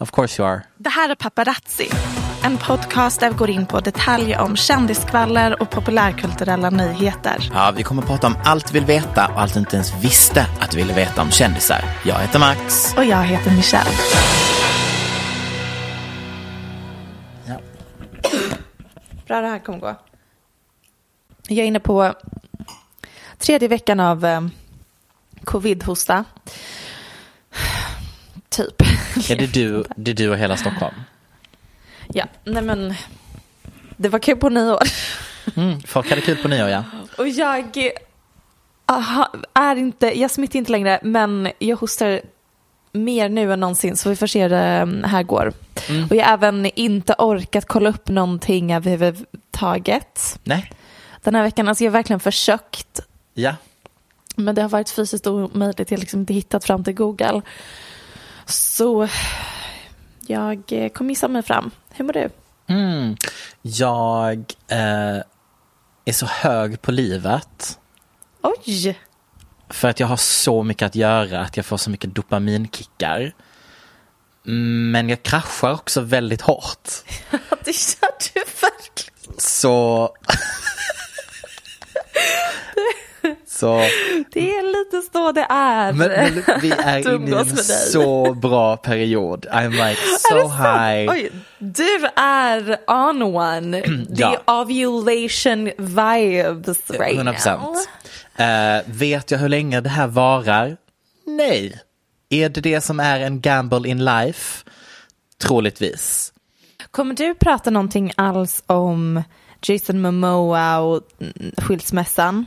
Of course you are. Det här är Paparazzi. En podcast där vi går in på detaljer om kändiskvaller och populärkulturella nyheter. Ja, vi kommer att prata om allt vi vill veta och allt du inte ens visste att du ville veta om kändisar. Jag heter Max. Och jag heter Michelle. Ja. Bra det här kommer gå. Jag är inne på tredje veckan av eh, covid-hosta. Typ. Är det du, det är du och hela Stockholm? Ja, nej men. Det var kul på nyår. Mm, folk hade kul på nyår, ja. Och jag aha, är inte, jag smittar inte längre, men jag hostar mer nu än någonsin så vi får se hur det här går. Mm. Och jag har även inte orkat kolla upp någonting överhuvudtaget Nej? den här veckan. Alltså jag har verkligen försökt, Ja. men det har varit fysiskt omöjligt. Jag har liksom inte hittat fram till Google. Så jag eh, kommer missa mig fram. Hur mår du? Mm. Jag eh, är så hög på livet. Oj! För att jag har så mycket att göra, att jag får så mycket dopaminkickar. Men jag kraschar också väldigt hårt. Det gör du verkligen. Så... så... Det är lite så det är. Men, men vi är inne i en så bra period. I'm like so high. Oj, du är on one. The Ja. ovulation vibes right 100 procent. now. Eh, vet jag hur länge det här varar? Nej. Är det det som är en gamble in life? Troligtvis. Kommer du prata någonting alls om Jason Momoa och mm, skilsmässan?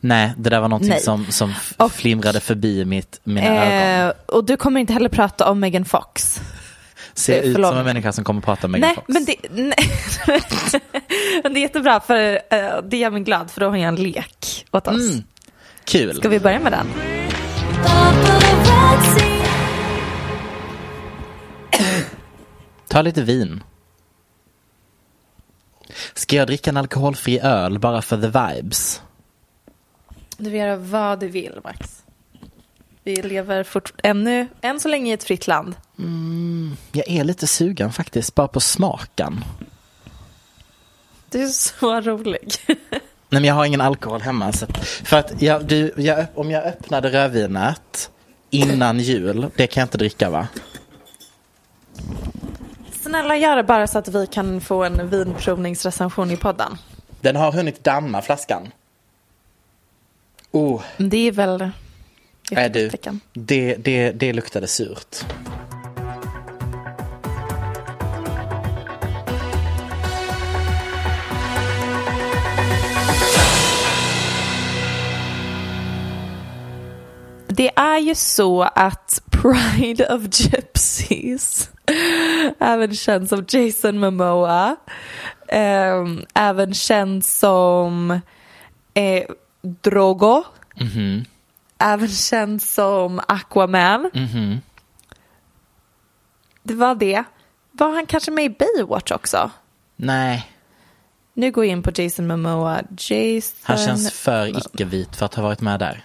Nej, det där var någonting Nej. som, som Och- flimrade förbi mitt, mina ögon. Eh, och du kommer inte heller prata om Megan Fox. Ser ut förlåt. som en människa som kommer prata med Megan Fox. men det, nej. men det är jättebra för eh, det gör mig glad för då har jag en lek åt oss. Mm. Kul. Ska vi börja med den? Ta lite vin. Ska jag dricka en alkoholfri öl bara för the vibes? Du får göra vad du vill, Max. Vi lever fort, ännu, än så länge i ett fritt land. Jag är lite sugen faktiskt, bara på smaken. Du är så rolig. Nej men jag har ingen alkohol hemma. Så att, för att jag, du, jag, om jag öppnade rödvinet innan jul, det kan jag inte dricka va? Snälla gör det bara så att vi kan få en vinprovningsrecension i podden. Den har hunnit damma flaskan. Oh, Det är väl är du, det, det, det luktade surt. Det är ju så att Pride of Gypsies även känd som Jason Momoa, eh, även känd som Drogo, även känd som Aquaman. Det var det. Var han kanske med i Baywatch också? Nej, Nu går jag in på Jason Momoa. Jason... han känns för icke-vit för att ha varit med där.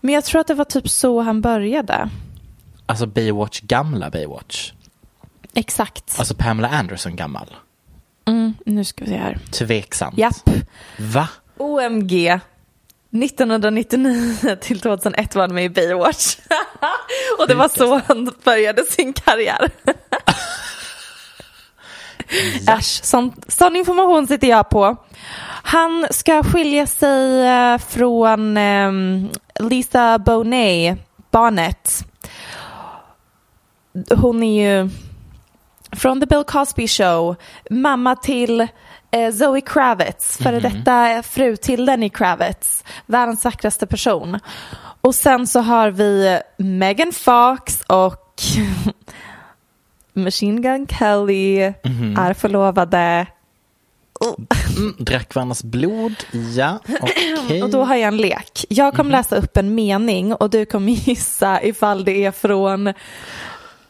Men jag tror att det var typ så han började. Alltså Baywatch, gamla Baywatch. Exakt. Alltså Pamela Anderson gammal. Mm, nu ska vi se här. Tveksamt. Japp. Va? OMG. 1999 till 2001 var han med i Baywatch. Och det var så han började sin karriär. Äsch, sån, sån information sitter jag på. Han ska skilja sig eh, från ehm, Lisa Bonet, barnet. Hon är ju från The Bill Cosby Show, mamma till eh, Zoe Kravitz, före detta fru till Lenny Kravitz, världens vackraste person. Och sen så har vi Megan Fox och Machine Gun Kelly är förlovade. Mm, drack varandras blod? Ja, okej. Och då har jag en lek. Jag kommer läsa upp en mening och du kommer gissa ifall det är från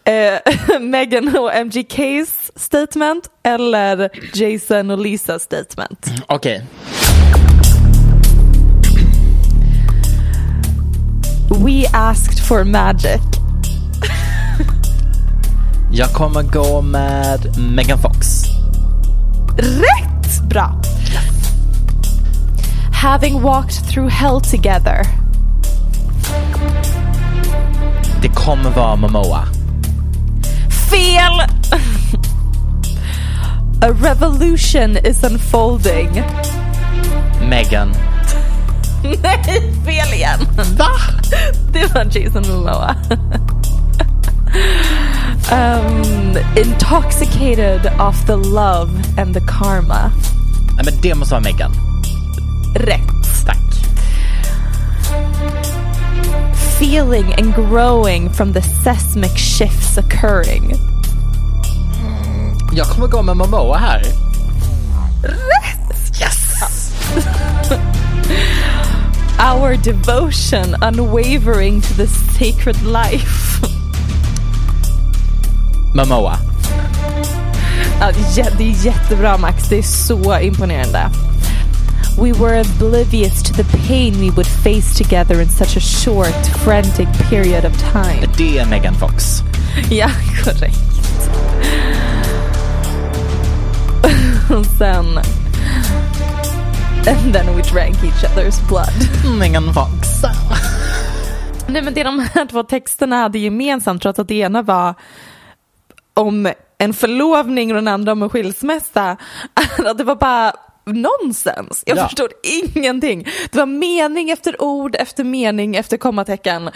eh, Megan och MGKs statement eller Jason och Lisas statement. Okej. We asked for magic. Jag kommer gå med Megan Fox. Rätt! Bra. Having walked through hell together. Det kommer vara Momoa. Fel! A revolution is unfolding. Megan. Nej, fel igen. Va? Det var Jason Momoa. um, intoxicated of the love and the karma. Nej men det måste vara Megan. Rätt. Feeling and growing from the seismic shifts occurring. Jag kommer gå med Momoa här. Our devotion unwavering to the sacred life. Momoa. Ja, det är jättebra Max, det är så imponerande. We were oblivious to the pain we would face together in such a short, frantic period of time. Det är Megan Fox. Ja, korrekt. Och sen... And then we drank each other's blood. Megan Fox. Nej men det de här två texterna hade gemensamt trots att det ena var om en förlovning och den andra om en skilsmässa. att Det var bara nonsens. Jag Ja. förstod ingenting. Det var mening efter ord efter mening efter kommatecken.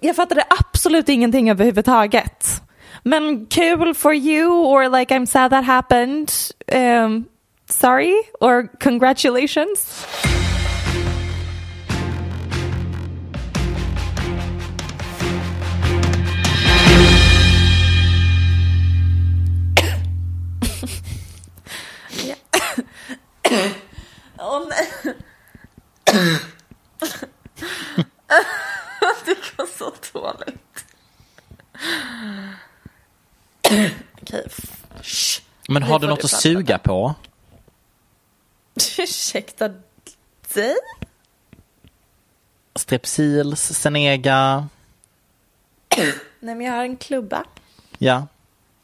Jag fattade absolut ingenting överhuvudtaget. Men kul for you or like I'm sad that happened. Um, sorry or congratulations. Åh nej. det går så dåligt. Okej. shh. Men har du något du att suga på? Ursäkta dig? Strepsils, Senega. Nej men jag har en klubba. Ja.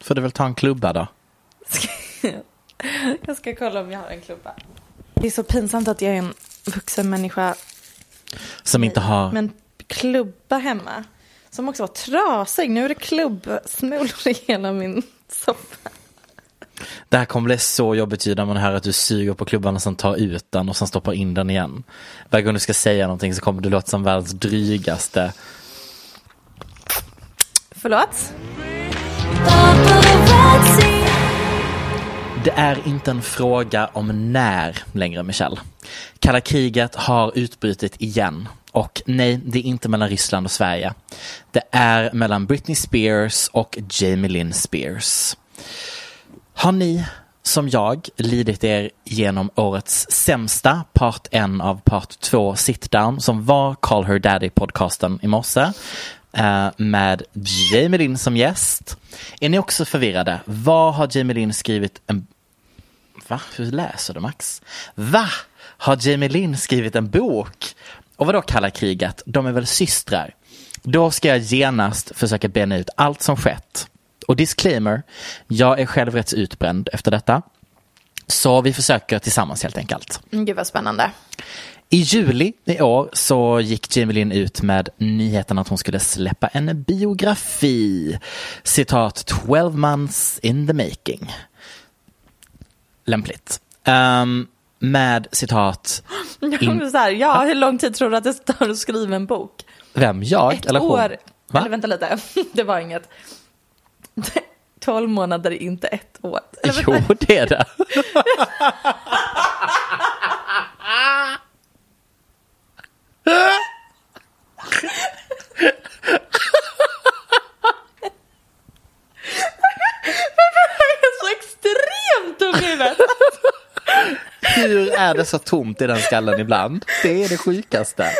Får du väl ta en klubba då? Jag ska kolla om jag har en klubba. Det är så pinsamt att jag är en vuxen människa Som inte har... med en klubba hemma. Som också var trasig. Nu är det klubbsmulor i hela min soffa. Det här kommer bli så jobbigt när man hör att du suger på klubban och sen tar ut den och sen stoppar in den igen. Varje gång du ska säga någonting så kommer du låta som världens drygaste. Förlåt? Det är inte en fråga om när längre, Michelle. Kalla kriget har utbrutit igen Och nej, det är inte mellan Ryssland och Sverige. Det är mellan Britney Spears och Jamie Lynn Spears. Har ni som jag lidit er genom årets sämsta part 1 av part 2 sit-down som var Call Her Daddy-podcasten i morse eh, med Jamie Lynn som gäst. Är ni också förvirrade? Vad har Jamie Lynn skrivit en... Va? Hur läser du Max? Va? Har Jamie Lynn skrivit en bok? Och vad då kalla kriget? De är väl systrar? Då ska jag genast försöka bena ut allt som skett. Och disclaimer, jag är själv rätt utbränd efter detta. Så vi försöker tillsammans helt enkelt. Mm, Gud vad spännande. I juli i år så gick Jamie Lynn ut med nyheten att hon skulle släppa en biografi. Citat 12 months in the making. Lämpligt. Um, med citat. Så här, ja, hur lång tid tror du att det tar att skriva en bok? Vem? Jag Ett eller hon? år. Va? Eller vänta lite, det var inget. 12 månader är inte ett år. Eller Jo, vänta. det är det. Jag är så extremt dum i huvudet. Hur är det så tomt i den skallen ibland? Det är det sjukaste.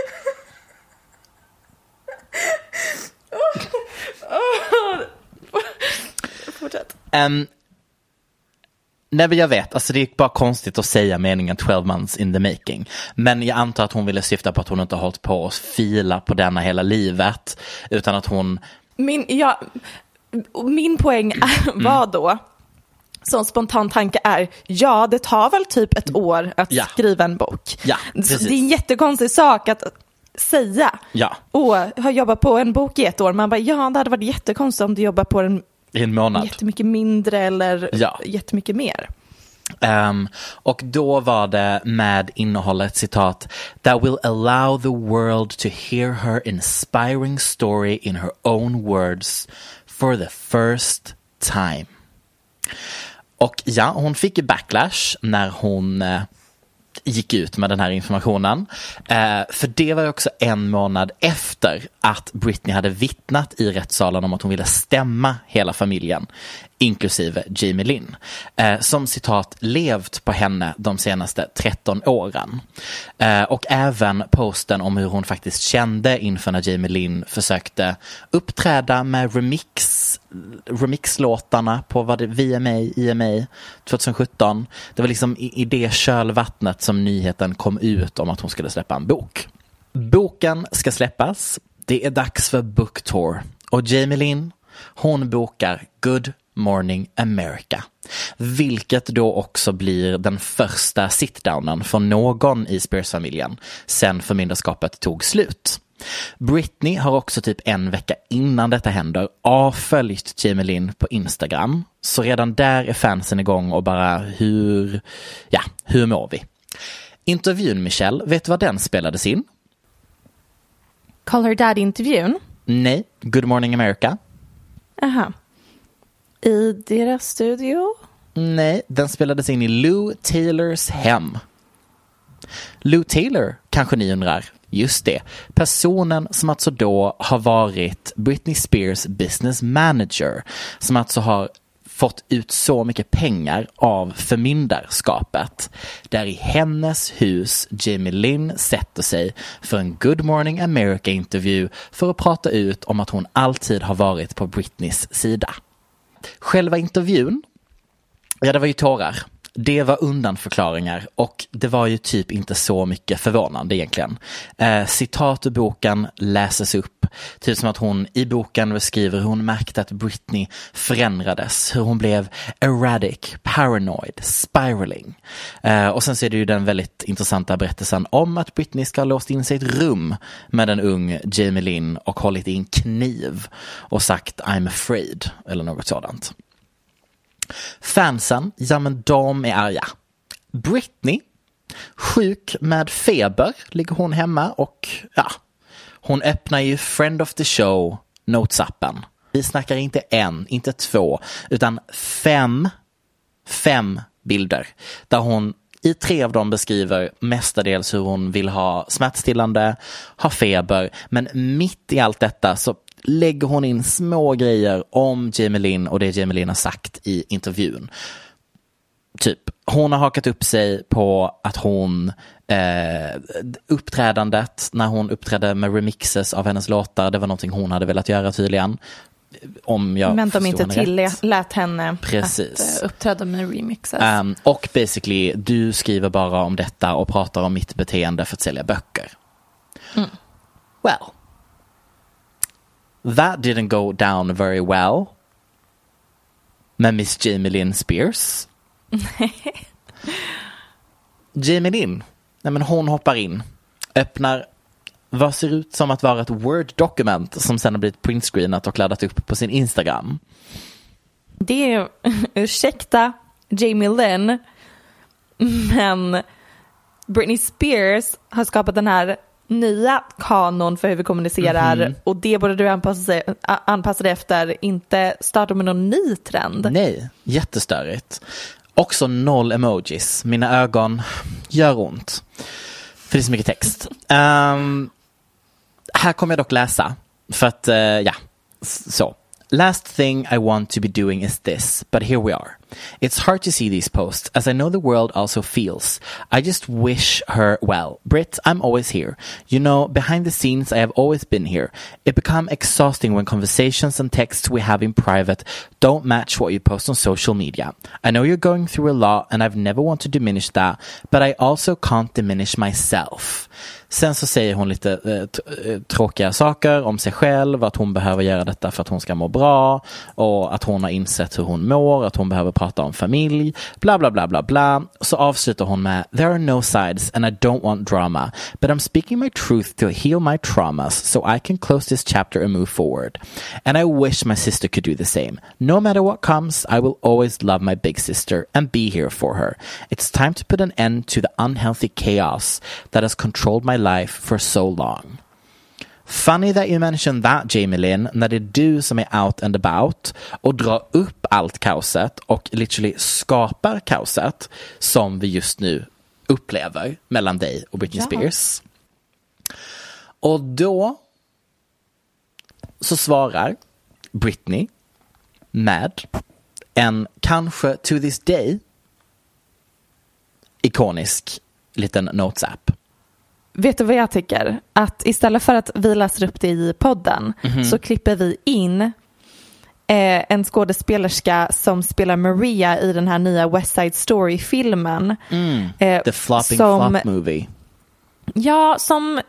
Fortsätt. Um, nej men jag vet, alltså det är bara konstigt att säga meningen 12 months in the making. Men jag antar att hon ville syfta på att hon inte har hållit på och fila på denna hela livet. Utan att hon, Min, ja, min poäng Mm. var då, som spontan tanke är, ja det tar väl typ ett år att Ja. skriva en bok. Ja, Så precis. det är en jättekonstig sak att säga. ja, Åh, jag har jobbat på en bok i ett år. Man bara, ja det hade varit jättekonstigt om du jobbar på den i en månad. jättemycket mindre eller Ja. jättemycket mer. Ehm, och då var det med innehållet citat That will allow the world to hear her inspiring story in her own words for the first time. Och ja, hon fick ju backlash när hon eh, gick ut med den här informationen. Eh, för det var ju också en månad efter att Britney hade vittnat i rättssalen om att hon ville stämma hela familjen, inklusive Jamie Lynn, eh, som citat levt på henne de senaste 13 åren. Eh, och även posten om hur hon faktiskt kände inför när Jamie Lynn försökte uppträda med remix remixlåtarna på vad det, VMA, IMA 2017. Det var liksom i, i det kölvattnet som nyheten kom ut om att hon skulle släppa en bok. Boken ska släppas. Det är dags för Book Tour. Och Jamie Lynn, hon bokar Good Morning America. Vilket då också blir den första sit-downen för någon i Spears-familjen sen förmyndarskapet tog slut. Britney har också typ en vecka innan detta händer avföljt Jamie Lynn på Instagram. Så redan där är fansen igång och bara hur, ja, hur mår vi? Intervjun Michelle, vet du vad den spelades in? Call her dad-intervjun. Nej, Good Morning America. Aha. I deras studio? Nej, den spelades in i Lou Taylors hem. Lou Taylor, kanske ni undrar. Just det, personen som alltså då har varit Britney Spears business manager. Som alltså har fått ut så mycket pengar av förmyndarskapet. Där i hennes hus Jamie Lynn sätter sig för en Good Morning America-intervju för att prata ut om att hon alltid har varit på Britneys sida. Själva intervjun Ja, det var ju tårar. Det var undanförklaringar och det var ju typ inte så mycket förvånande egentligen. Eh, citat ur boken läses upp, typ som att hon i boken beskriver hur hon märkte att Britney förändrades, hur hon blev erratic, paranoid, spiraling. Eh, och sen så är det ju den väldigt intressanta berättelsen om att Britney ska ha låst in sig i ett rum med en ung Jamie Lynn och hållit i en kniv och sagt I'm afraid eller något sådant. Fansen, ja men de är arga. Britney, sjuk med feber, ligger hon hemma och ja, hon öppnar ju Friend of the Show, Notes-appen. Vi snackar inte en, inte två, utan fem, fem bilder där hon i tre av dem beskriver mestadels hur hon vill ha smärtstillande, ha feber, men mitt i allt detta så lägger hon in små grejer om Jamie Lynn och det Jamie Lynn har sagt i intervjun. Typ, hon har hakat upp sig på att hon eh, uppträdandet när hon uppträdde med remixes av hennes låtar, det var någonting hon hade velat göra tydligen. Om jag Men de inte tillät henne Precis. att eh, uppträda med remixes. Um, och basically, du skriver bara om detta och pratar om mitt beteende för att sälja böcker. Well, that didn't go down very well med Miss Jamie Lynn Spears. Jamie Lynn, nej men hon hoppar in, öppnar vad ser ut som att vara ett Word-dokument som sen har blivit printscreenat och laddat upp på sin Instagram. Det är, ursäkta Jamie Lynn, men Britney Spears har skapat den här nya kanon för hur vi kommunicerar Mhm. och det borde du anpassa, sig, anpassa dig efter, inte starta med någon ny trend. Nej, jättestörigt. Också noll emojis. Mina ögon gör ont. För det är så mycket text. Ehm, här kommer jag dock läsa. För att, eh, ja, s- så. Last thing I want to be doing is this, but here we are. It's hard to see these posts, as I know the world also feels. I just wish her well. Brit, I'm always here. You know, behind the scenes, I have always been here. It become exhausting when conversations and texts we have in private don't match what you post on social media. I know you're going through a lot, and I've never want to diminish that, but I also can't diminish myself. Sen så säger hon lite eh, eh, tråkiga saker om sig själv, att hon behöver göra detta för att hon ska må bra och att hon har insett hur hon mår, att hon behöver prata om familj, bla bla bla bla bla. Så avslutar hon med There are no sides and I don't want drama, but I'm speaking my truth to heal my traumas so I can close this chapter and move forward. And I wish my sister could do the same. No matter what comes, I will always love my big sister and be here for her. It's time to put an end to the unhealthy chaos that has controlled my life for so long. Funny that you mentioned that Jamie Lynn när det är du som är out and about och drar upp allt kaoset och literally skapar kaoset som vi just nu upplever mellan dig och Britney Ja. Spears. Och då så svarar Britney med en kanske to this day ikonisk liten notes app. Vet du vad jag tycker? Att istället för att vi läser upp det i podden Mhm. så klipper vi in eh, en skådespelerska som spelar Maria i den här nya West Side Story-filmen. Eh, Mm. The flopping som, flop movie. Ja, som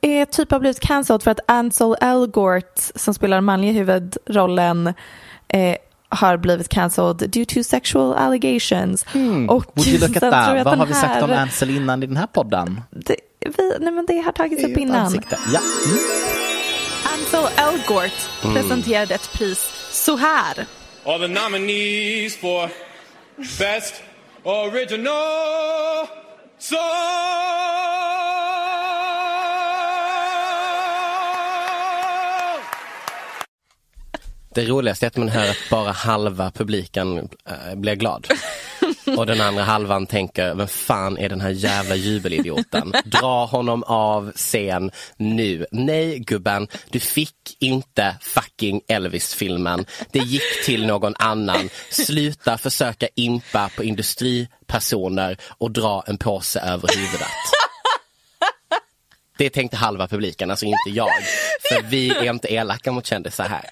är typ har blivit cancelled för att Ansel Elgort som spelar manliga huvudrollen eh, har blivit cancelled due to sexual allegations. Och Hmm. Would you look at that? Vad har vi sagt om Ansel innan i den här podden? Det, vi, nej men det har tagits upp innan. Ja. Mm. Ansel Elgort presenterade ett pris så här. are the nominees for Best Original Song! Det roligaste är att man hör att bara halva publiken äh, blir glad. Och den andra halvan tänker, vem fan är den här jävla jubelidioten? Dra honom av scen nu. Nej gubben, du fick inte fucking Elvis-filmen. Det gick till någon annan. Sluta försöka impa på industripersoner och dra en påse över huvudet. Det tänkte halva publiken, alltså inte jag. För vi är inte elaka mot kändisar här.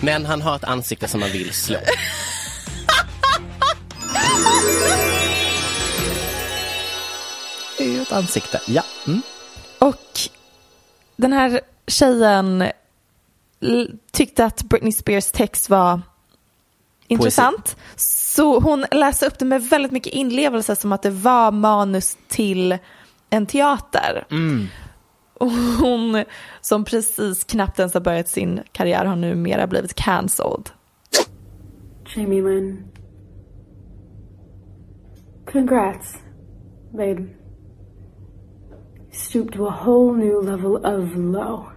Men han har ett ansikte som man vill slå. Det är ju ett ansikte. Ja. Mm. Och den här tjejen tyckte att Britney Spears text var intressant. Så hon läste upp det med väldigt mycket inlevelse som att det var manus till en teater. Och hon som precis knappt ens har börjat sin karriär har numera blivit cancelled. Jamie Lynn. Congrats, babe. Stooped to a whole new level of low.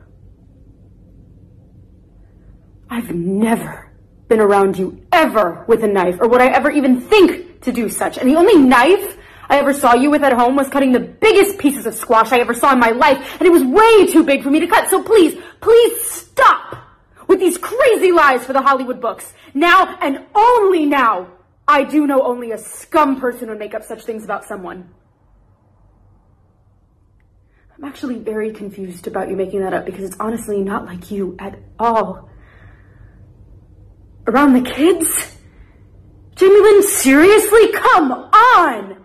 I've never been around you ever with a knife, or would I ever even think to do such? And the only knife I ever saw you with at home was cutting the biggest pieces of squash I ever saw in my life, and it was way too big for me to cut. So please, please stop with these crazy lies for the Hollywood books. Now and only now, I do know only a scum person would make up such things about someone. I'm actually very confused about you making that up because it's honestly not like you at all. Around the kids? Jamie Lynn, seriously? Come on!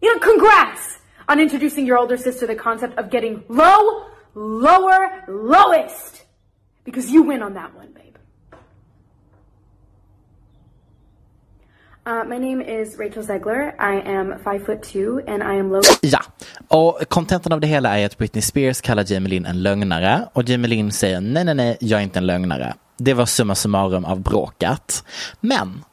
You know, congrats on introducing your older sister the concept of getting low, lower, lowest. Because you win on that one, babe. Uh, my name is Rachel Zegler. I am five foot two and I am low. Ja, och kontentan av det hela är att Britney Spears kallar Jamie Lynn en lögnare och Jamie Lynn säger nej, nej, nej, jag är inte en lögnare. Det var summa summarum av bråkat. Men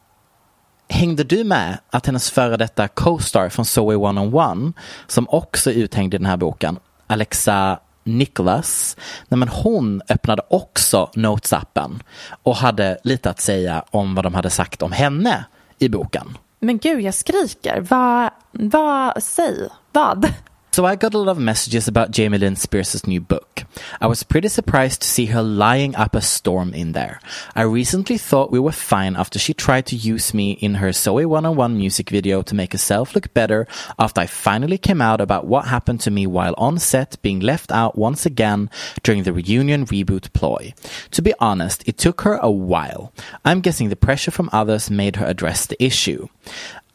Hängde du med att hennes före detta co-star från Zoe 101 som också är uthängd i den här boken, Alexa Nicholas, nej men hon öppnade också Notes-appen och hade lite att säga om vad de hade sagt om henne i boken. Men gud, jag skriker. Vad, vad, säg, vad? So I got a lot of messages about Jamie Lynn Spears' new book. I was pretty surprised to see her lying up a storm in there. I recently thought we were fine after she tried to use me in her Zoe 101 music video to make herself look better after I finally came out about what happened to me while on set being left out once again during the reunion reboot ploy. To be honest, it took her a while. I'm guessing the pressure from others made her address the issue.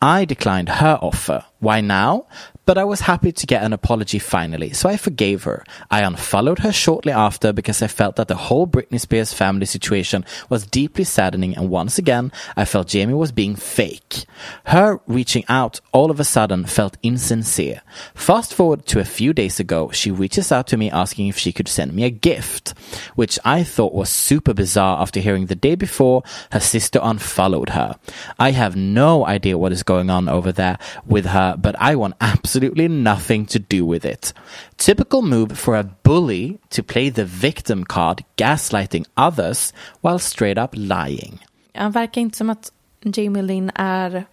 I declined her offer. Why now? But I was happy to get an apology finally, so I forgave her. I unfollowed her shortly after because I felt that the whole Britney Spears family situation was deeply saddening, and once again, I felt Jamie was being fake. Her reaching out all of a sudden felt insincere. Fast forward to a few days ago, she reaches out to me asking if she could send me a gift, which I thought was super bizarre after hearing the day before her sister unfollowed her. I have no idea what is going on over there with her, but I want absolutely nothing to do with it. Typical move for a bully to play the victim card, gaslighting others while straight up lying. Han verkar inte som att Jamie Lynn är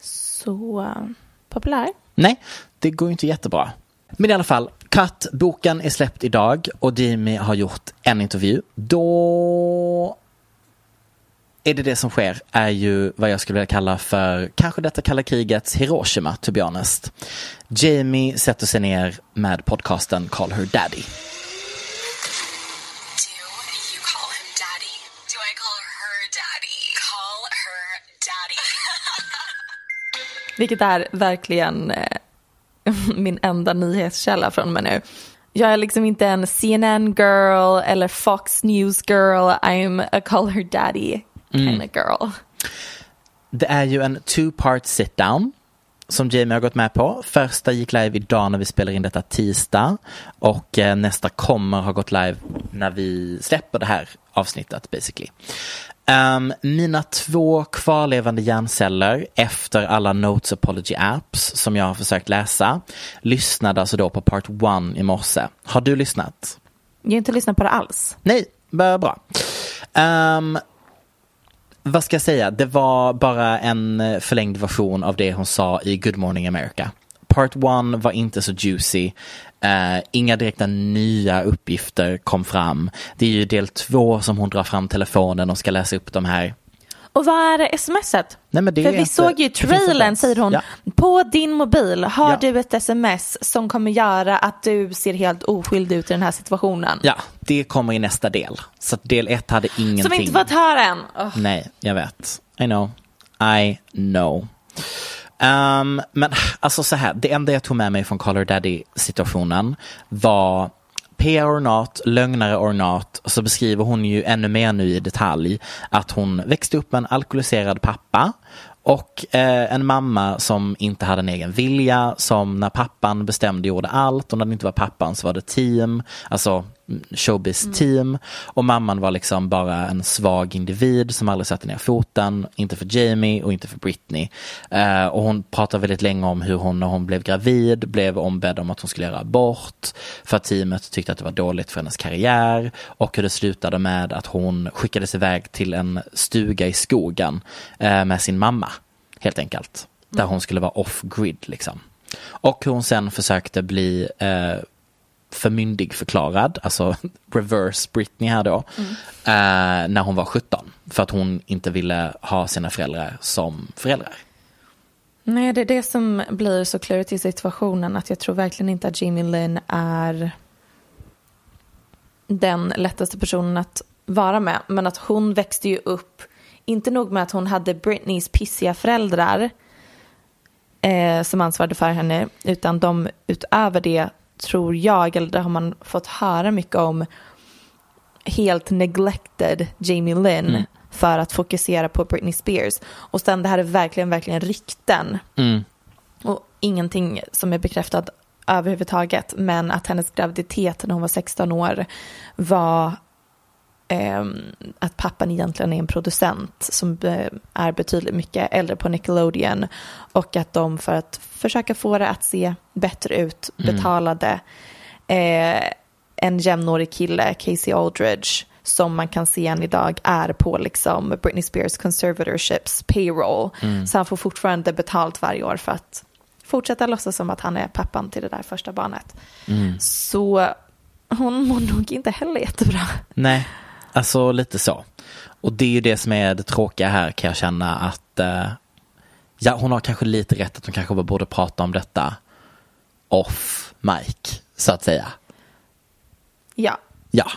så uh, populär. Nej, det går ju inte jättebra. Men i alla fall, Cut, boken är släppt idag och Jamie har gjort en intervju. Då är det det som sker är ju vad jag skulle vilja kalla för kanske detta kalla krigets Hiroshima, to be honest. Jamie sätter sig ner med podcasten Call Her Daddy. Do you call him daddy? Do I call her daddy? Call her daddy. Vilket är verkligen eh, min enda nyhetskälla från mig nu. Jag är liksom inte en CNN girl eller Fox News girl. I'm a call her daddy kind of girl. Det är ju en two-part sit-down som Jamie har gått med på. Första gick live idag när vi spelar in detta tisdag och eh, nästa kommer ha gått live när vi släpper det här avsnittet basically. Um, mina två kvarlevande hjärnceller efter alla Notes Apology apps som jag har försökt läsa lyssnade alltså då på part one i morse. Har du lyssnat? Jag har inte lyssnat på det alls. Nej, bra. Um, vad ska jag säga? Det var bara en eh, förlängd version av det hon sa i Good Morning America. Part 1 var inte så juicy. Uh, inga direkta nya uppgifter kom fram. Det är ju del två som hon drar fram telefonen och ska läsa upp de här och vad är smset? Nej, men det För vi inte- såg ju trailern säger hon. Ja. På din mobil har Ja. du ett sms som kommer göra att du ser helt oskyldig ut i den här situationen. Ja, det kommer i nästa del. Så del ett hade ingenting. Som vi inte fått höra än. Åh. Nej, jag vet. I know. I know. Um, men alltså så här, det enda jag tog med mig från Call Her Daddy situationen var PR or not, lögnare or not, så beskriver hon ju ännu mer nu i detalj att hon växte upp med en alkoholiserad pappa och eh, en mamma som inte hade en egen vilja, som när pappan bestämde gjorde allt och när det inte var pappan så var det team, alltså showbiz team och mamman var liksom bara en svag individ som aldrig satte ner foten, inte för Jamie och inte för Britney. Eh, och hon pratade väldigt länge om hur hon när hon blev gravid blev ombedd om att hon skulle göra abort för att teamet tyckte att det var dåligt för hennes karriär och hur det slutade med att hon skickades iväg till en stuga i skogen eh, med sin mamma helt enkelt. där hon skulle vara off-grid liksom. Och hur hon sen försökte bli eh, förmyndigförklarad, alltså reverse Britney här då, eh, när hon var 17. För att hon inte ville ha sina föräldrar som föräldrar. Nej, det är det som blir så klurigt i situationen. Att jag tror verkligen inte att Jamie Lynn är den lättaste personen att vara med. Men att hon växte ju upp, inte nog med att hon hade Britneys pissiga föräldrar eh, som ansvarade för henne, utan de utöver det tror jag, eller det har man fått höra mycket om, helt neglected Jamie Lynn Mm. för att fokusera på Britney Spears. Och sen det här är verkligen, verkligen rykten. Mm. Och ingenting som är bekräftat överhuvudtaget. Men att hennes graviditet när hon var 16 år var att pappan egentligen är en producent som eh, är betydligt mycket äldre på Nickelodeon. Och att de för att försöka få det att se bättre ut betalade eh, en jämnårig kille, Casey Aldridge, som man kan se än idag är på liksom Britney Spears conservatorships payroll. Så han får fortfarande betalt varje år för att fortsätta låtsas som att han är pappan till det där första barnet. Så hon mår nog inte heller jättebra. Nej, alltså lite så. Och det är ju det som är det tråkiga här kan jag känna att eh, ja, hon har kanske lite rätt att hon kanske bara borde prata om detta off mic, så att säga. Ja, Ja.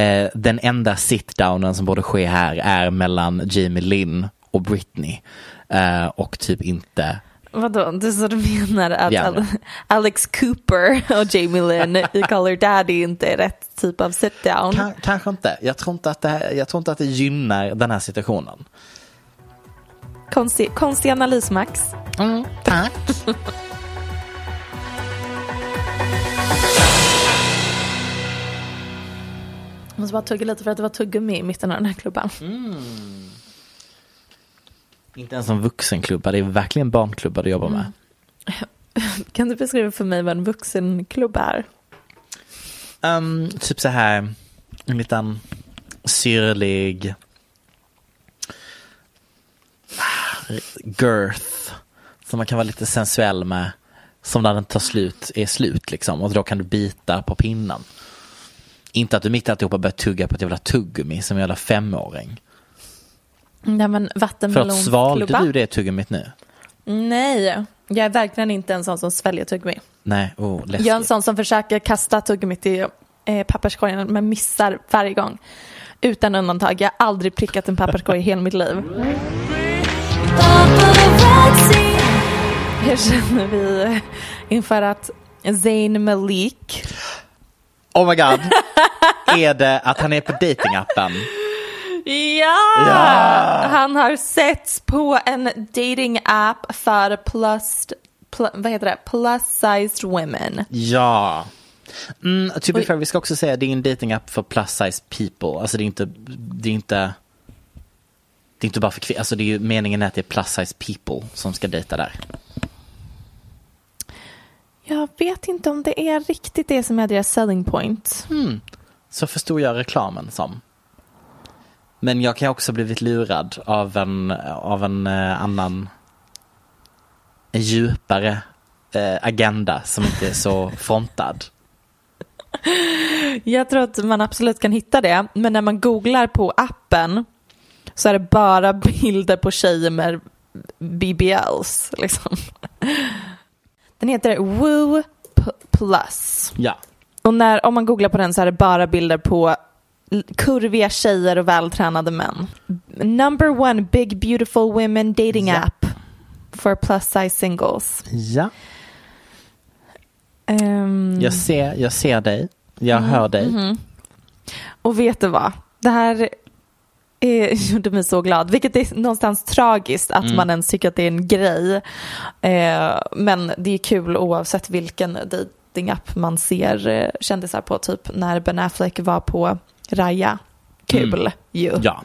Eh, den enda sit-downen som borde ske här är mellan Jamie Lynn och Britney. Eh, och typ inte vadå? Du så du menar att. Al- Alex Cooper och Jamie Lynn i Her Daddy inte är rätt typ av sit down? Ka- kanske inte. Jag tror inte, att det här, jag tror inte att det gynnar den här situationen. Konstig, konstig analys Max. tack. Jag måste bara tugga lite för att det var tuggummi i mitten av den här klubban. Inte ens som vuxenklubbar, det är verkligen barnklubbar du jobbar med. Kan du beskriva för mig vad en vuxenklubb är? Um, typ så här, en liten syrlig girth som man kan vara lite sensuell med. Som när den tar slut är slut liksom och då kan du bita på pinnen. Inte att du mitt i alltihopa börjar tugga på ett jävla tuggummi som en jävla femåring. Nej men För att svalde vattenmelonsklubba? du det tuggummit nu? Nej, jag är verkligen inte en sån som sväljer tuggummi. Nej, oh, läskigt. Jag är en sån som försöker kasta tuggummit i eh, papperskorgen men missar varje gång. Utan undantag. Jag har aldrig prickat en papperskorg i hela mitt liv. Hur känner vi inför att Zayn Malik Oh my god. är det att han är på datingappen? Ja! Han har setts på en dating app för plus, pl, vad heter det? plus sized women. Ja. Mm, to be fair, vi ska också säga att det är en datingapp för plus size people. Alltså det är inte, det är inte, det är inte bara för kvinnor. Alltså det är ju meningen är att det är plus size people som ska dejta där. Jag vet inte om det är riktigt det som är deras selling point. Så förstod jag reklamen som. Men jag kan också blivit lurad av en, av en eh, annan en djupare eh, agenda som inte är så frontad. Jag tror att man absolut kan hitta det, men när man googlar på appen så är det bara bilder på tjejer med BBLs. Liksom. Den heter Woo Plus. Ja. Och när, om man googlar på den så är det bara bilder på kurviga tjejer och vältränade män. Number one big beautiful women dating Ja. app for plus size singles. Ja. Ehm, Jag ser, jag ser dig. Jag hör dig. Och vet du vad? Det här eh, gjorde mig så glad, vilket är någonstans tragiskt att man ens tycker att det är en grej. Eh, men det är kul oavsett vilken datingapp man ser eh, kändisar på, typ när Ben Affleck var på Raya. Kul ju. Ja.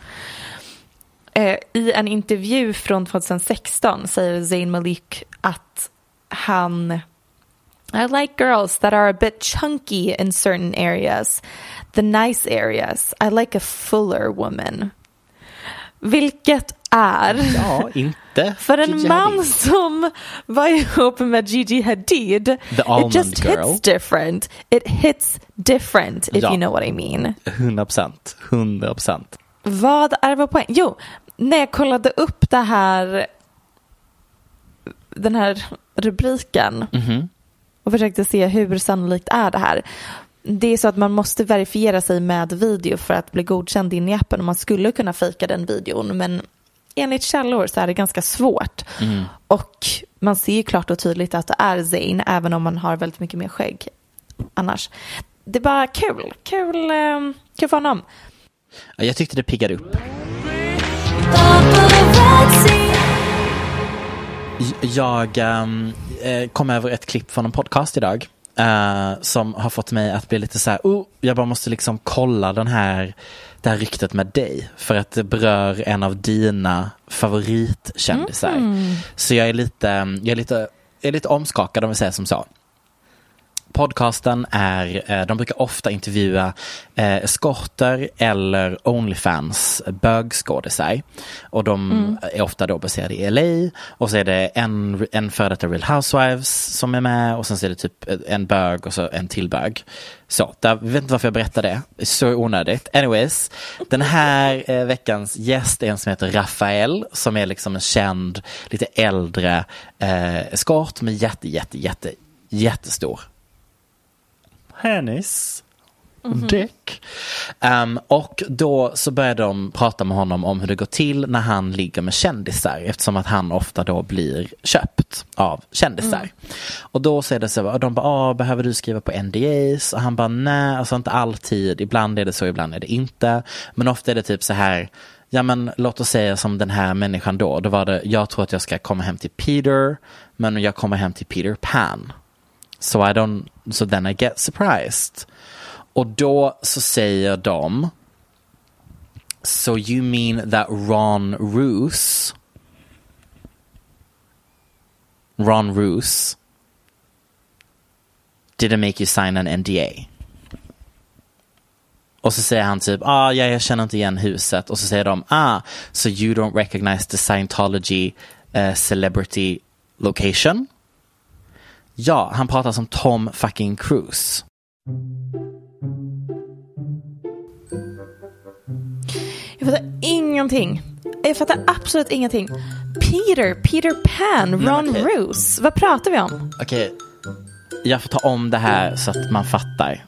Eh, I en intervju från 2016 säger Zayn Malik att han I like girls that are a bit chunky in certain areas. The nice areas. I like a fuller woman. Vilket är. Ja, inte. För en Gigi man Hadid. som var ihop med Gigi Hadid, it just Girl. hits different. It hits different if Ja. you know what I mean. 100 procent. 100 procent. Vad är vår poäng? Jo, när jag kollade upp det här, den här rubriken Mhm. och försökte se hur sannolikt är det här. Det är så att man måste verifiera sig med video för att bli godkänd in i appen och man skulle kunna fejka den videon men enligt källor så är det ganska svårt. Och man ser ju klart och tydligt att det är Zayn även om man har väldigt mycket mer skägg annars. Det är bara kul, kul, eh, kul för honom. Ja, Jag tyckte det piggade upp. Jag ehm, eh, kom över ett klipp från en podcast idag eh, som har fått mig att bli lite så här, oh, jag bara måste liksom kolla den här, det här ryktet med dig för att det berör en av dina favoritkändisar. Så jag är lite, jag är lite, jag är lite omskakad om vi säger som så. Podcasten är, eh, de brukar ofta intervjua eh, eskorter eller Onlyfans bögskådisar. Och de är ofta då baserade i LA. Och så är det en, en före detta Real Housewives som är med och sen så är det typ en bög och så en till bög. Så, där, jag vet inte varför jag berättar det. Så onödigt. Anyways, den här eh, veckans gäst är en som heter Rafael som är liksom en känd, lite äldre eh, eskort med jätte, jätte, jätte, jättestor penis. Dick. Ehm, och då så börjar de prata med honom om hur det går till när han ligger med kändisar eftersom att han ofta då blir köpt av kändisar. Och då så är det så, och de bara, ah, behöver du skriva på NDAs? Och han bara, nej, alltså inte alltid, ibland är det så, ibland är det inte. Men ofta är det typ så här, ja men låt oss säga som den här människan då, då var det, jag tror att jag ska komma hem till Peter, men jag kommer hem till Peter Pan. So I don't, so then I get surprised. Och då så säger de, so you mean that Ron Roos, Ron Roos didn't make you sign an NDA? Och så säger han typ, ah, ja, jag känner inte igen huset. Och så säger de, ah, so you don't recognize the Scientology uh, celebrity location? Ja, han pratar som Tom fucking Cruise. Jag fattar ingenting. Jag fattar absolut ingenting. Peter, Peter Pan, Ron okej. Roos. Vad pratar vi om? Okej, jag får ta om det här så att man fattar.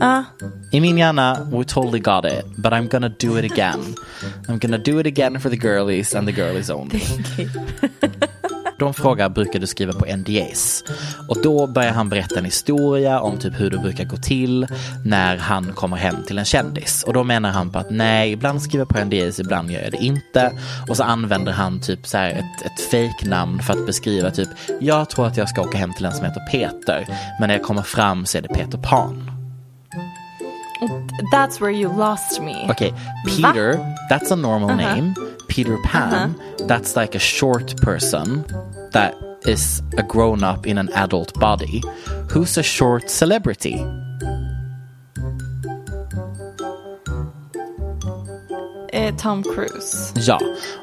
Ja. I min hjärna, we totally got it, but I'm gonna do it again. I'm gonna do it again for the girlies and the girlies only. De frågar, brukar du skriva på NDAs? Och då börjar han berätta en historia om typ hur det brukar gå till när han kommer hem till en kändis. Och då menar han på att nej, ibland skriver jag på NDAs, ibland gör jag det inte. Och så använder han typ så här ett, ett fejknamn för att beskriva typ, jag tror att jag ska åka hem till en som heter Peter, men när jag kommer fram så är det Peter Pan. That's where you lost me. Okay, Peter, that's a normal name. Peter Pan, that's like a short person that is a grown up in an adult body. Who's a short celebrity? Eh, Tom Cruise. Ja,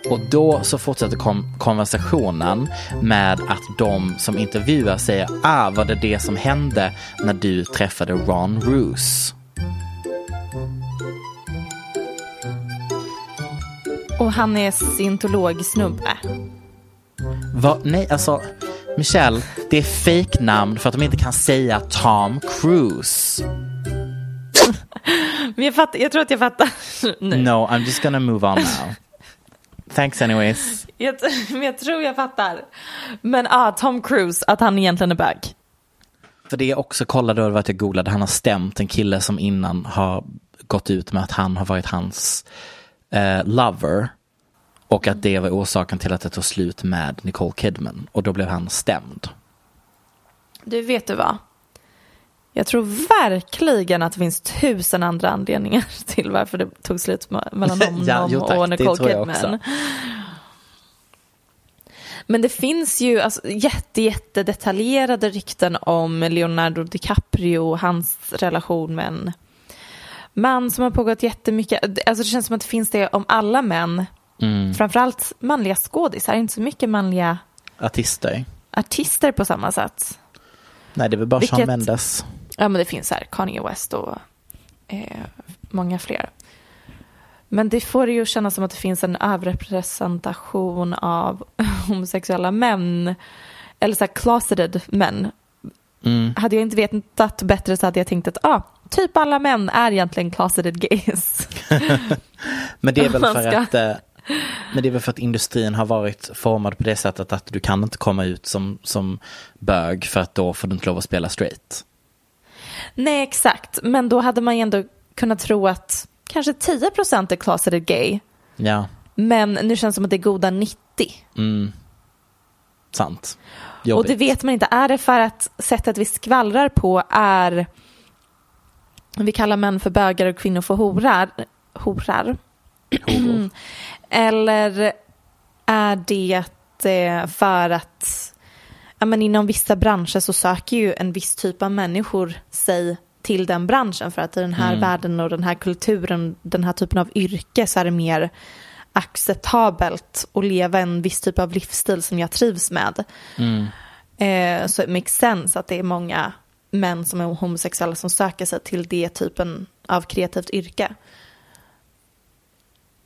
och då så fortsätter kom konversationen med att de som intervjuar säger ah, var det det som hände när du träffade Ron Roos? Och han är scientologsnubbe. Va? Nej, alltså Michelle, det är fejknamn för att de inte kan säga Tom Cruise. Men jag, fattar, jag tror att jag fattar nu. No, I'm just gonna move on now. Thanks anyways. Jag, men jag tror jag fattar. Men ah, Tom Cruise, att han egentligen är bög. För det jag också kollade var att jag googlade, han har stämt en kille som innan har gått ut med att han har varit hans eh, lover. Och att det var orsaken till att det tog slut med Nicole Kidman. Och då blev han stämd. Du, vet du vad? Jag tror verkligen att det finns tusen andra anledningar till varför det tog slut mellan honom Ja, jo, och Nicole Kidman. Men det finns ju alltså, jätte, jätte detaljerade rykten om Leonardo DiCaprio och hans relation med en man som har pågått jättemycket. Alltså det känns som att det finns det om alla män Mm. Framförallt manliga skådisar, inte så mycket manliga Artister. artister på samma sätt. Nej, det är väl bara Vilket- Mendes. Ja, men det finns här Kanye West och eh, många fler. Men det får ju kännas som att det finns en överrepresentation av homosexuella män. Eller så här closeted män. Mm. Hade jag inte vetat bättre så hade jag tänkt att ah, typ alla män är egentligen closeted gays. Men det är väl för att eh, men det är väl för att industrin har varit formad på det sättet att du kan inte komma ut som, som bög för att då får du inte lov att spela straight. Nej, exakt. Men då hade man ju ändå kunnat tro att kanske 10% är closeted gay. Ja, Men nu känns det som att det är goda 90. sant. Och Jobbigt. det vet man inte. Är det för att sättet vi skvallrar på är vi kallar män för bögar och kvinnor för horar? horar. Eller är det eh, för att ja, men inom vissa branscher så söker ju en viss typ av människor sig till den branschen för att i den här världen och den här kulturen, den här typen av yrke så är det mer acceptabelt att leva en viss typ av livsstil som jag trivs med. Eh, så it makes sense att det är många män som är homosexuella som söker sig till det typen av kreativt yrke.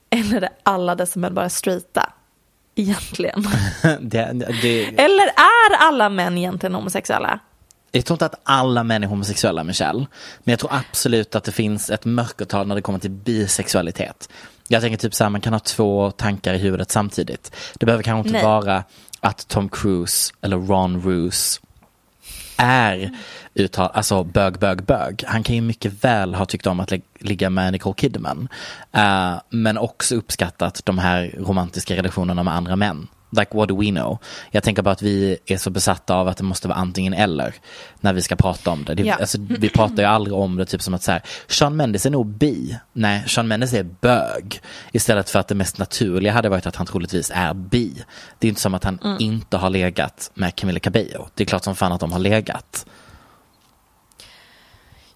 Eller är alla dessa män bara straighta? Egentligen. det, det, Eller är alla män egentligen homosexuella? jag tror inte att alla män är homosexuella, Michelle. Men jag tror absolut att det finns ett mörkertal när det kommer till bisexualitet. Jag tänker typ så här, man kan ha två tankar i huvudet samtidigt. Det behöver kanske inte Nej. vara att Tom Cruise eller Ron Roos är uttal, alltså bög, bög, bög. Han kan ju mycket väl ha tyckt om att ligga med Nicole Kidman. Uh, men också uppskattat de här romantiska relationerna med andra män. Like what do we know? Jag tänker bara att vi är så besatta av att det måste vara antingen eller när vi ska prata om det. det Ja. alltså, vi pratar ju aldrig om det typ som att så här, Sean Mendes är nog bi. Nej, Sean Mendes är bög. Istället för att det mest naturliga hade varit att han troligtvis är bi. Det är inte som att han inte har legat med Camila Cabello. Det är klart som fan att de har legat.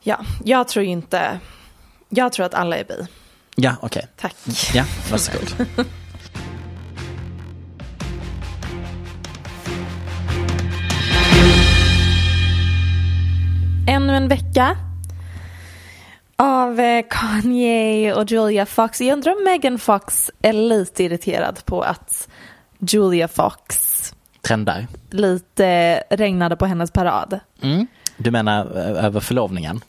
Ja, jag tror inte... Jag tror att alla är bi. Ja, okej. Tack. Ja, varsågod. Ännu en vecka av eh, Kanye och Julia Fox. Jag undrar om Megan Fox är lite irriterad på att Julia Fox Trendar. lite regnade på hennes parad. Mm. Du menar eh, över förlovningen?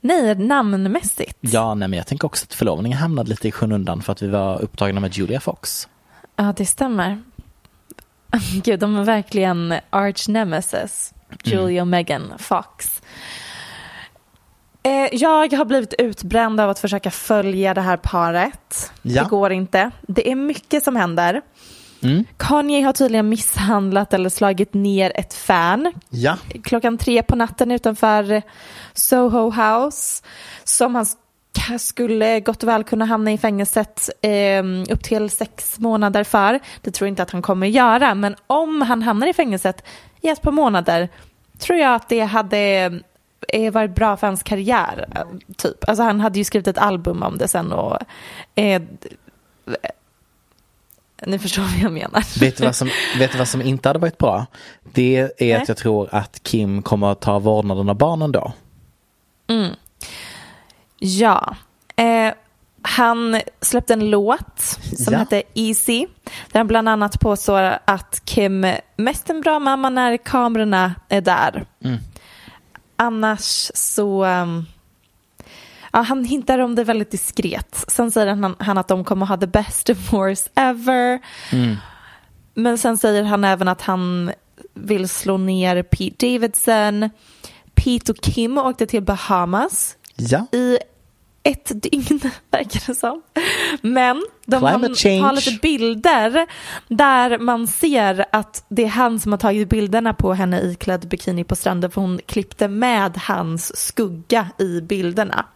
Nej, namnmässigt. Ja, nej, men jag tänker också att förlovningen hamnade lite i skymundan för att vi var upptagna med Julia Fox. Ja, det stämmer. Gud, de är verkligen arch nemesis. Julia och Megan Fox. Eh, Jag har blivit utbränd av att försöka följa det här paret. Ja. Det går inte. Det är mycket som händer. Mm. Kanye har tydligen misshandlat eller slagit ner ett fan Ja. klockan tre på natten utanför Soho House som han sk- skulle gott och väl kunna hamna i fängelset eh, upp till sex månader för. Det tror jag inte att han kommer göra, men om han hamnar i fängelset i ett par månader tror jag att det hade eh, varit bra för hans karriär. eh, Typ. Alltså han hade ju skrivit ett album om det sen och eh, ni förstår vad jag menar. Vet du, vad som, vet du vad som inte hade varit bra? Det är Nej. att jag tror att Kim kommer att ta vårdnaden av barnen då. Ja. Eh, han släppte en låt som Ja. hette Easy. Där han bland annat påstår att Kim mest är en bra mamma när kamerorna är där. Annars så... ehm, ja, han hintar om det väldigt diskret. Sen säger han, han att de kommer ha the best divorce ever. Men sen säger han även att han vill slå ner Pete Davidson. Pete och Kim åkte till Bahamas Ja. i ett dygn, verkar det som. Men de har, har lite bilder där man ser att det är han som har tagit bilderna på henne iklädd bikini på stranden för hon klippte med hans skugga i bilderna.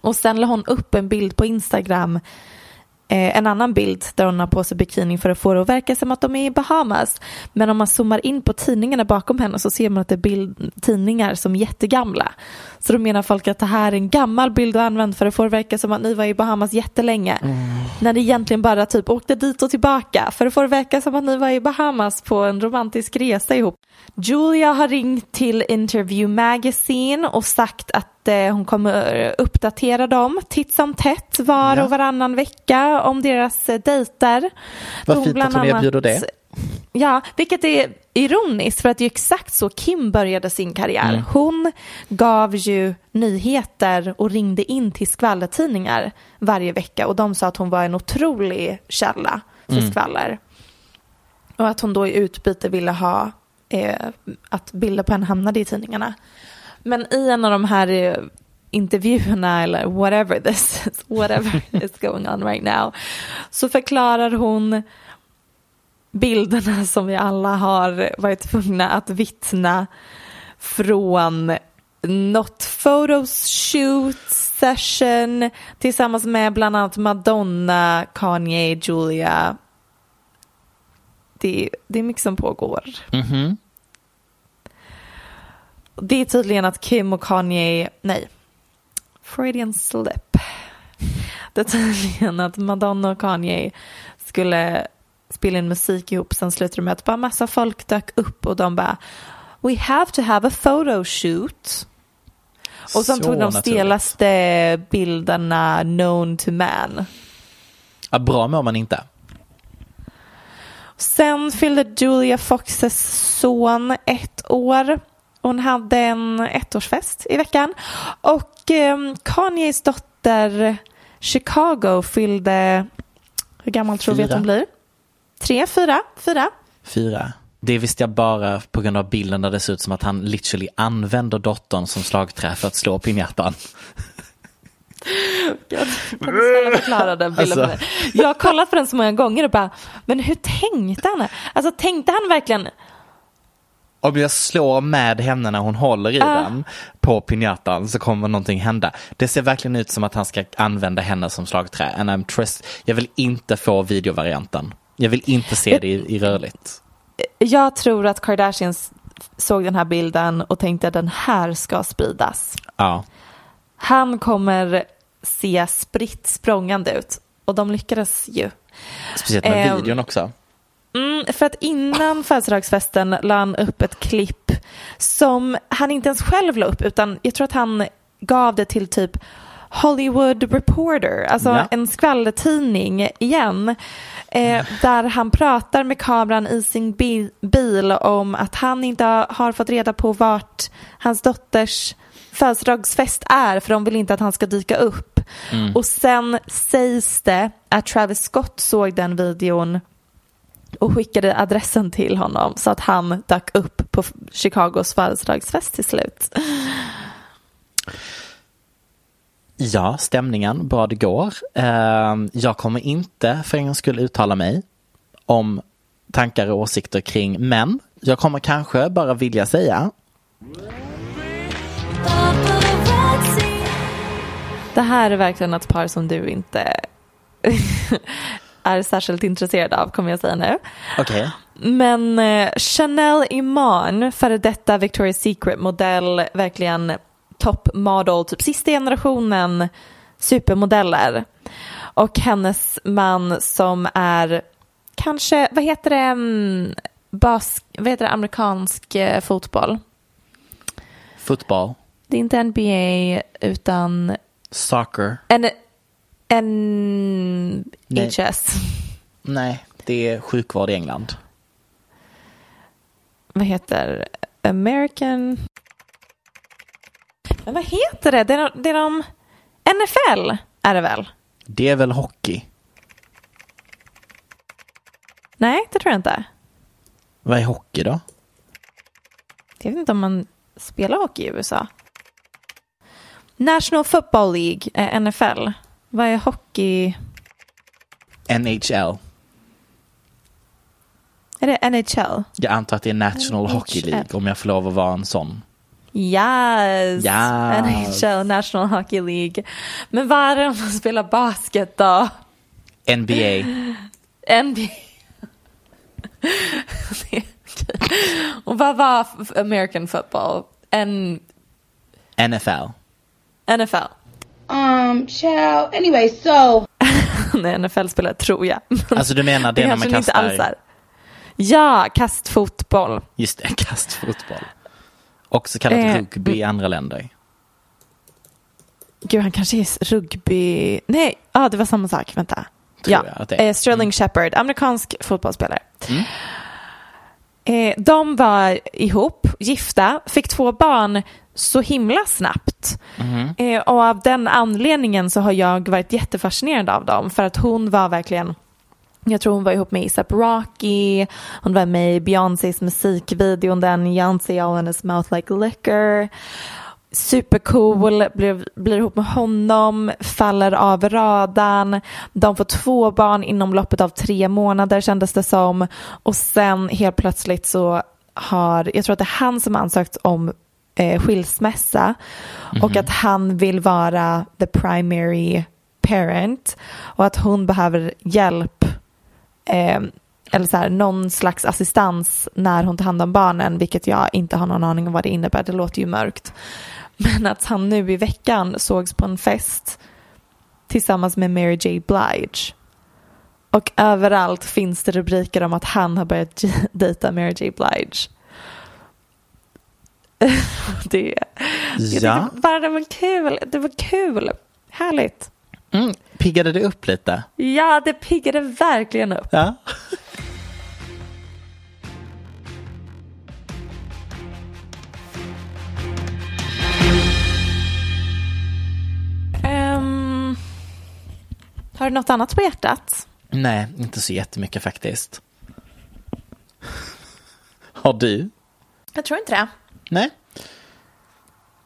Och sen la hon upp en bild på Instagram eh, en annan bild där hon har på sig bikini för att få det att verka som att de är i Bahamas. Men om man zoomar in på tidningarna bakom henne så ser man att det är bild, tidningar som är jättegamla. Så då menar folk att det här är en gammal bild och använd för att få det att verka som att ni var i Bahamas jättelänge. När det egentligen bara typ åkte dit och tillbaka för att få det att verka som att ni var i Bahamas på en romantisk resa ihop. Julia har ringt till Interview Magazine och sagt att eh, hon kommer uppdatera dem titt som tätt var Ja. och varannan vecka om deras eh, dejter. Vad Då fint att hon erbjuder det. Ja, vilket är ironiskt för att det är exakt så Kim började sin karriär. Mm. Hon gav ju nyheter och ringde in till skvallertidningar varje vecka och de sa att hon var en otrolig källa för Mm. skvaller. Och att hon då i utbyte ville ha eh, att bilder på henne hamnade i tidningarna. Men i en av de här eh, intervjuerna eller whatever this is, whatever is going on right now så förklarar hon bilderna som vi alla har varit tvungna att vittna från Not Photos Shoot Session tillsammans med bland annat Madonna, Kanye, Julia. Det, det är mycket som pågår. Mhm. Det är tydligen att Kim och Kanye, nej, Freudian slip. Det är tydligen att Madonna och Kanye skulle spela in musik ihop, sen slutade det med att bara massa folk dök upp och de bara We have to have a photo shoot. Och sen Så tog de stelaste bilderna known to man. Ja, bra mår man inte. Sen fyllde Julia Foxes son ett år. Hon hade en ettårsfest i veckan. Och eh, Kanyes dotter Chicago fyllde, hur gammal tror vi att hon blir? Tre, fyra, fyra. Fyra. Det visste jag bara på grund av bilden där det ser ut som att han literally använder dottern som slagträ för att slå snälla förklara den bilden för Alltså. Jag har kollat på den så många gånger och bara, men hur tänkte han? Alltså tänkte han verkligen, Om jag slår med henne när hon håller i Ah. den på pinjatan så kommer någonting hända. Det ser verkligen ut som att han ska använda henne som slagträ. And I'm trust jag vill inte få videovarianten. Jag vill inte se det i, i rörligt. jag tror att Kardashians såg den här bilden och tänkte att den här ska spridas. Ja. Han kommer se spritt språngande ut. Och de lyckades ju. Speciellt med Ehm, videon också. Mm, för att innan födelsedagsfesten la han upp ett klipp som han inte ens själv la upp utan jag tror att han gav det till typ Hollywood Reporter, alltså Ja. en skvallertidning igen. Eh, där han pratar med kameran i sin bi- bil om att han inte har fått reda på vart hans dotters födelsedagsfest är för de vill inte att han ska dyka upp. Och sen sägs det att Travis Scott såg den videon och skickade adressen till honom så att han dök upp på Chicagos födelsedagsfest till slut. Ja, stämningen, bra det går. Ehm, jag kommer inte för en gångs skull uttala mig om tankar och åsikter kring män. Jag kommer kanske bara vilja säga Det här är verkligen ett par som du inte är särskilt intresserad av kommer jag säga nu. okej, Men eh, Chanel Iman, före detta Victoria's Secret-modell, verkligen top model, typ sista generationen supermodeller. Och hennes man som är kanske, vad heter det, mm, bas, vad heter det, amerikansk eh, fotboll? fotboll, Det är inte NBA utan soccer. en, en Nej. Det är sjukvård i England. Vad heter American... Men vad heter det? Det är, det är de... NFL är det väl? Det är väl hockey? Nej, det tror jag inte. Vad är hockey då? Jag vet inte om man spelar hockey i USA. National Football League är NFL. Vad är hockey? NHL. Är det NHL? Jag antar att det är National Hockey League om jag får lov att vara en sån. Yes! Yes. NHL, National Hockey League. Men vad är det om man spelar basket då? NBA. NBA. Och vad var American football? En NFL. NFL. Um, child. Anyway, so Nej, NFL-spelare tror jag. Alltså du menar det, när man kanske inte kastar... alls är. Ja, kastfotboll. Just det, kastfotboll. Också kallat Eh, rugby i andra länder. Gud, han kanske är rugby... Nej, ja, det var samma sak. Vänta. Tror ja, jag att det är. eh, Sterling Shepard, amerikansk fotbollsspelare. Eh, de var ihop, gifta, fick två barn så himla snabbt. Eh, och av den anledningen så har jag varit jättefascinerad av dem. För att hon var verkligen jag tror hon var ihop med ASAP Rocky. Hon var med i Beyoncés musikvideon den Beyoncé all in his mouth like liquor. Supercool, blir, blir ihop med honom, faller av radarn. De får två barn inom loppet av tre månader kändes det som. Och sen helt plötsligt så har, jag tror att det är han som ansökt om eh, skilsmässa och att han vill vara the primary parent och att hon behöver hjälp eh, eller så här, någon slags assistans när hon tar hand om barnen, vilket jag inte har någon aning om vad det innebär. Det låter ju mörkt. Men att han nu i veckan sågs på en fest tillsammans med Mary J. Blige. Och överallt finns det rubriker om att han har börjat dejta Mary J. Blige. det, jag Ja. bara det var kul. Det var kul. Härligt. Mm, piggade det upp lite? Ja, det piggade verkligen upp. Ja. Ehm, har du något annat på hjärtat? Nej, inte så jättemycket faktiskt. Har du? Jag tror inte det. Nej?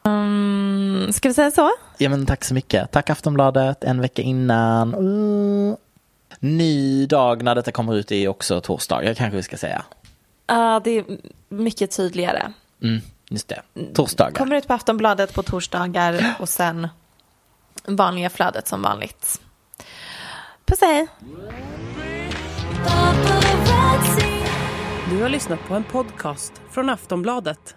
Mm, ska vi säga så? Ja men tack så mycket. Tack Aftonbladet, en vecka innan. Mm. Ny dag när detta kommer ut är också torsdagar kanske vi ska säga. Ja, det är mycket tydligare. Mm, just det. Torsdagar. Kommer ut på Aftonbladet på torsdagar och sen vanliga flödet som vanligt. Puss hej! Du har lyssnat på en podcast från Aftonbladet.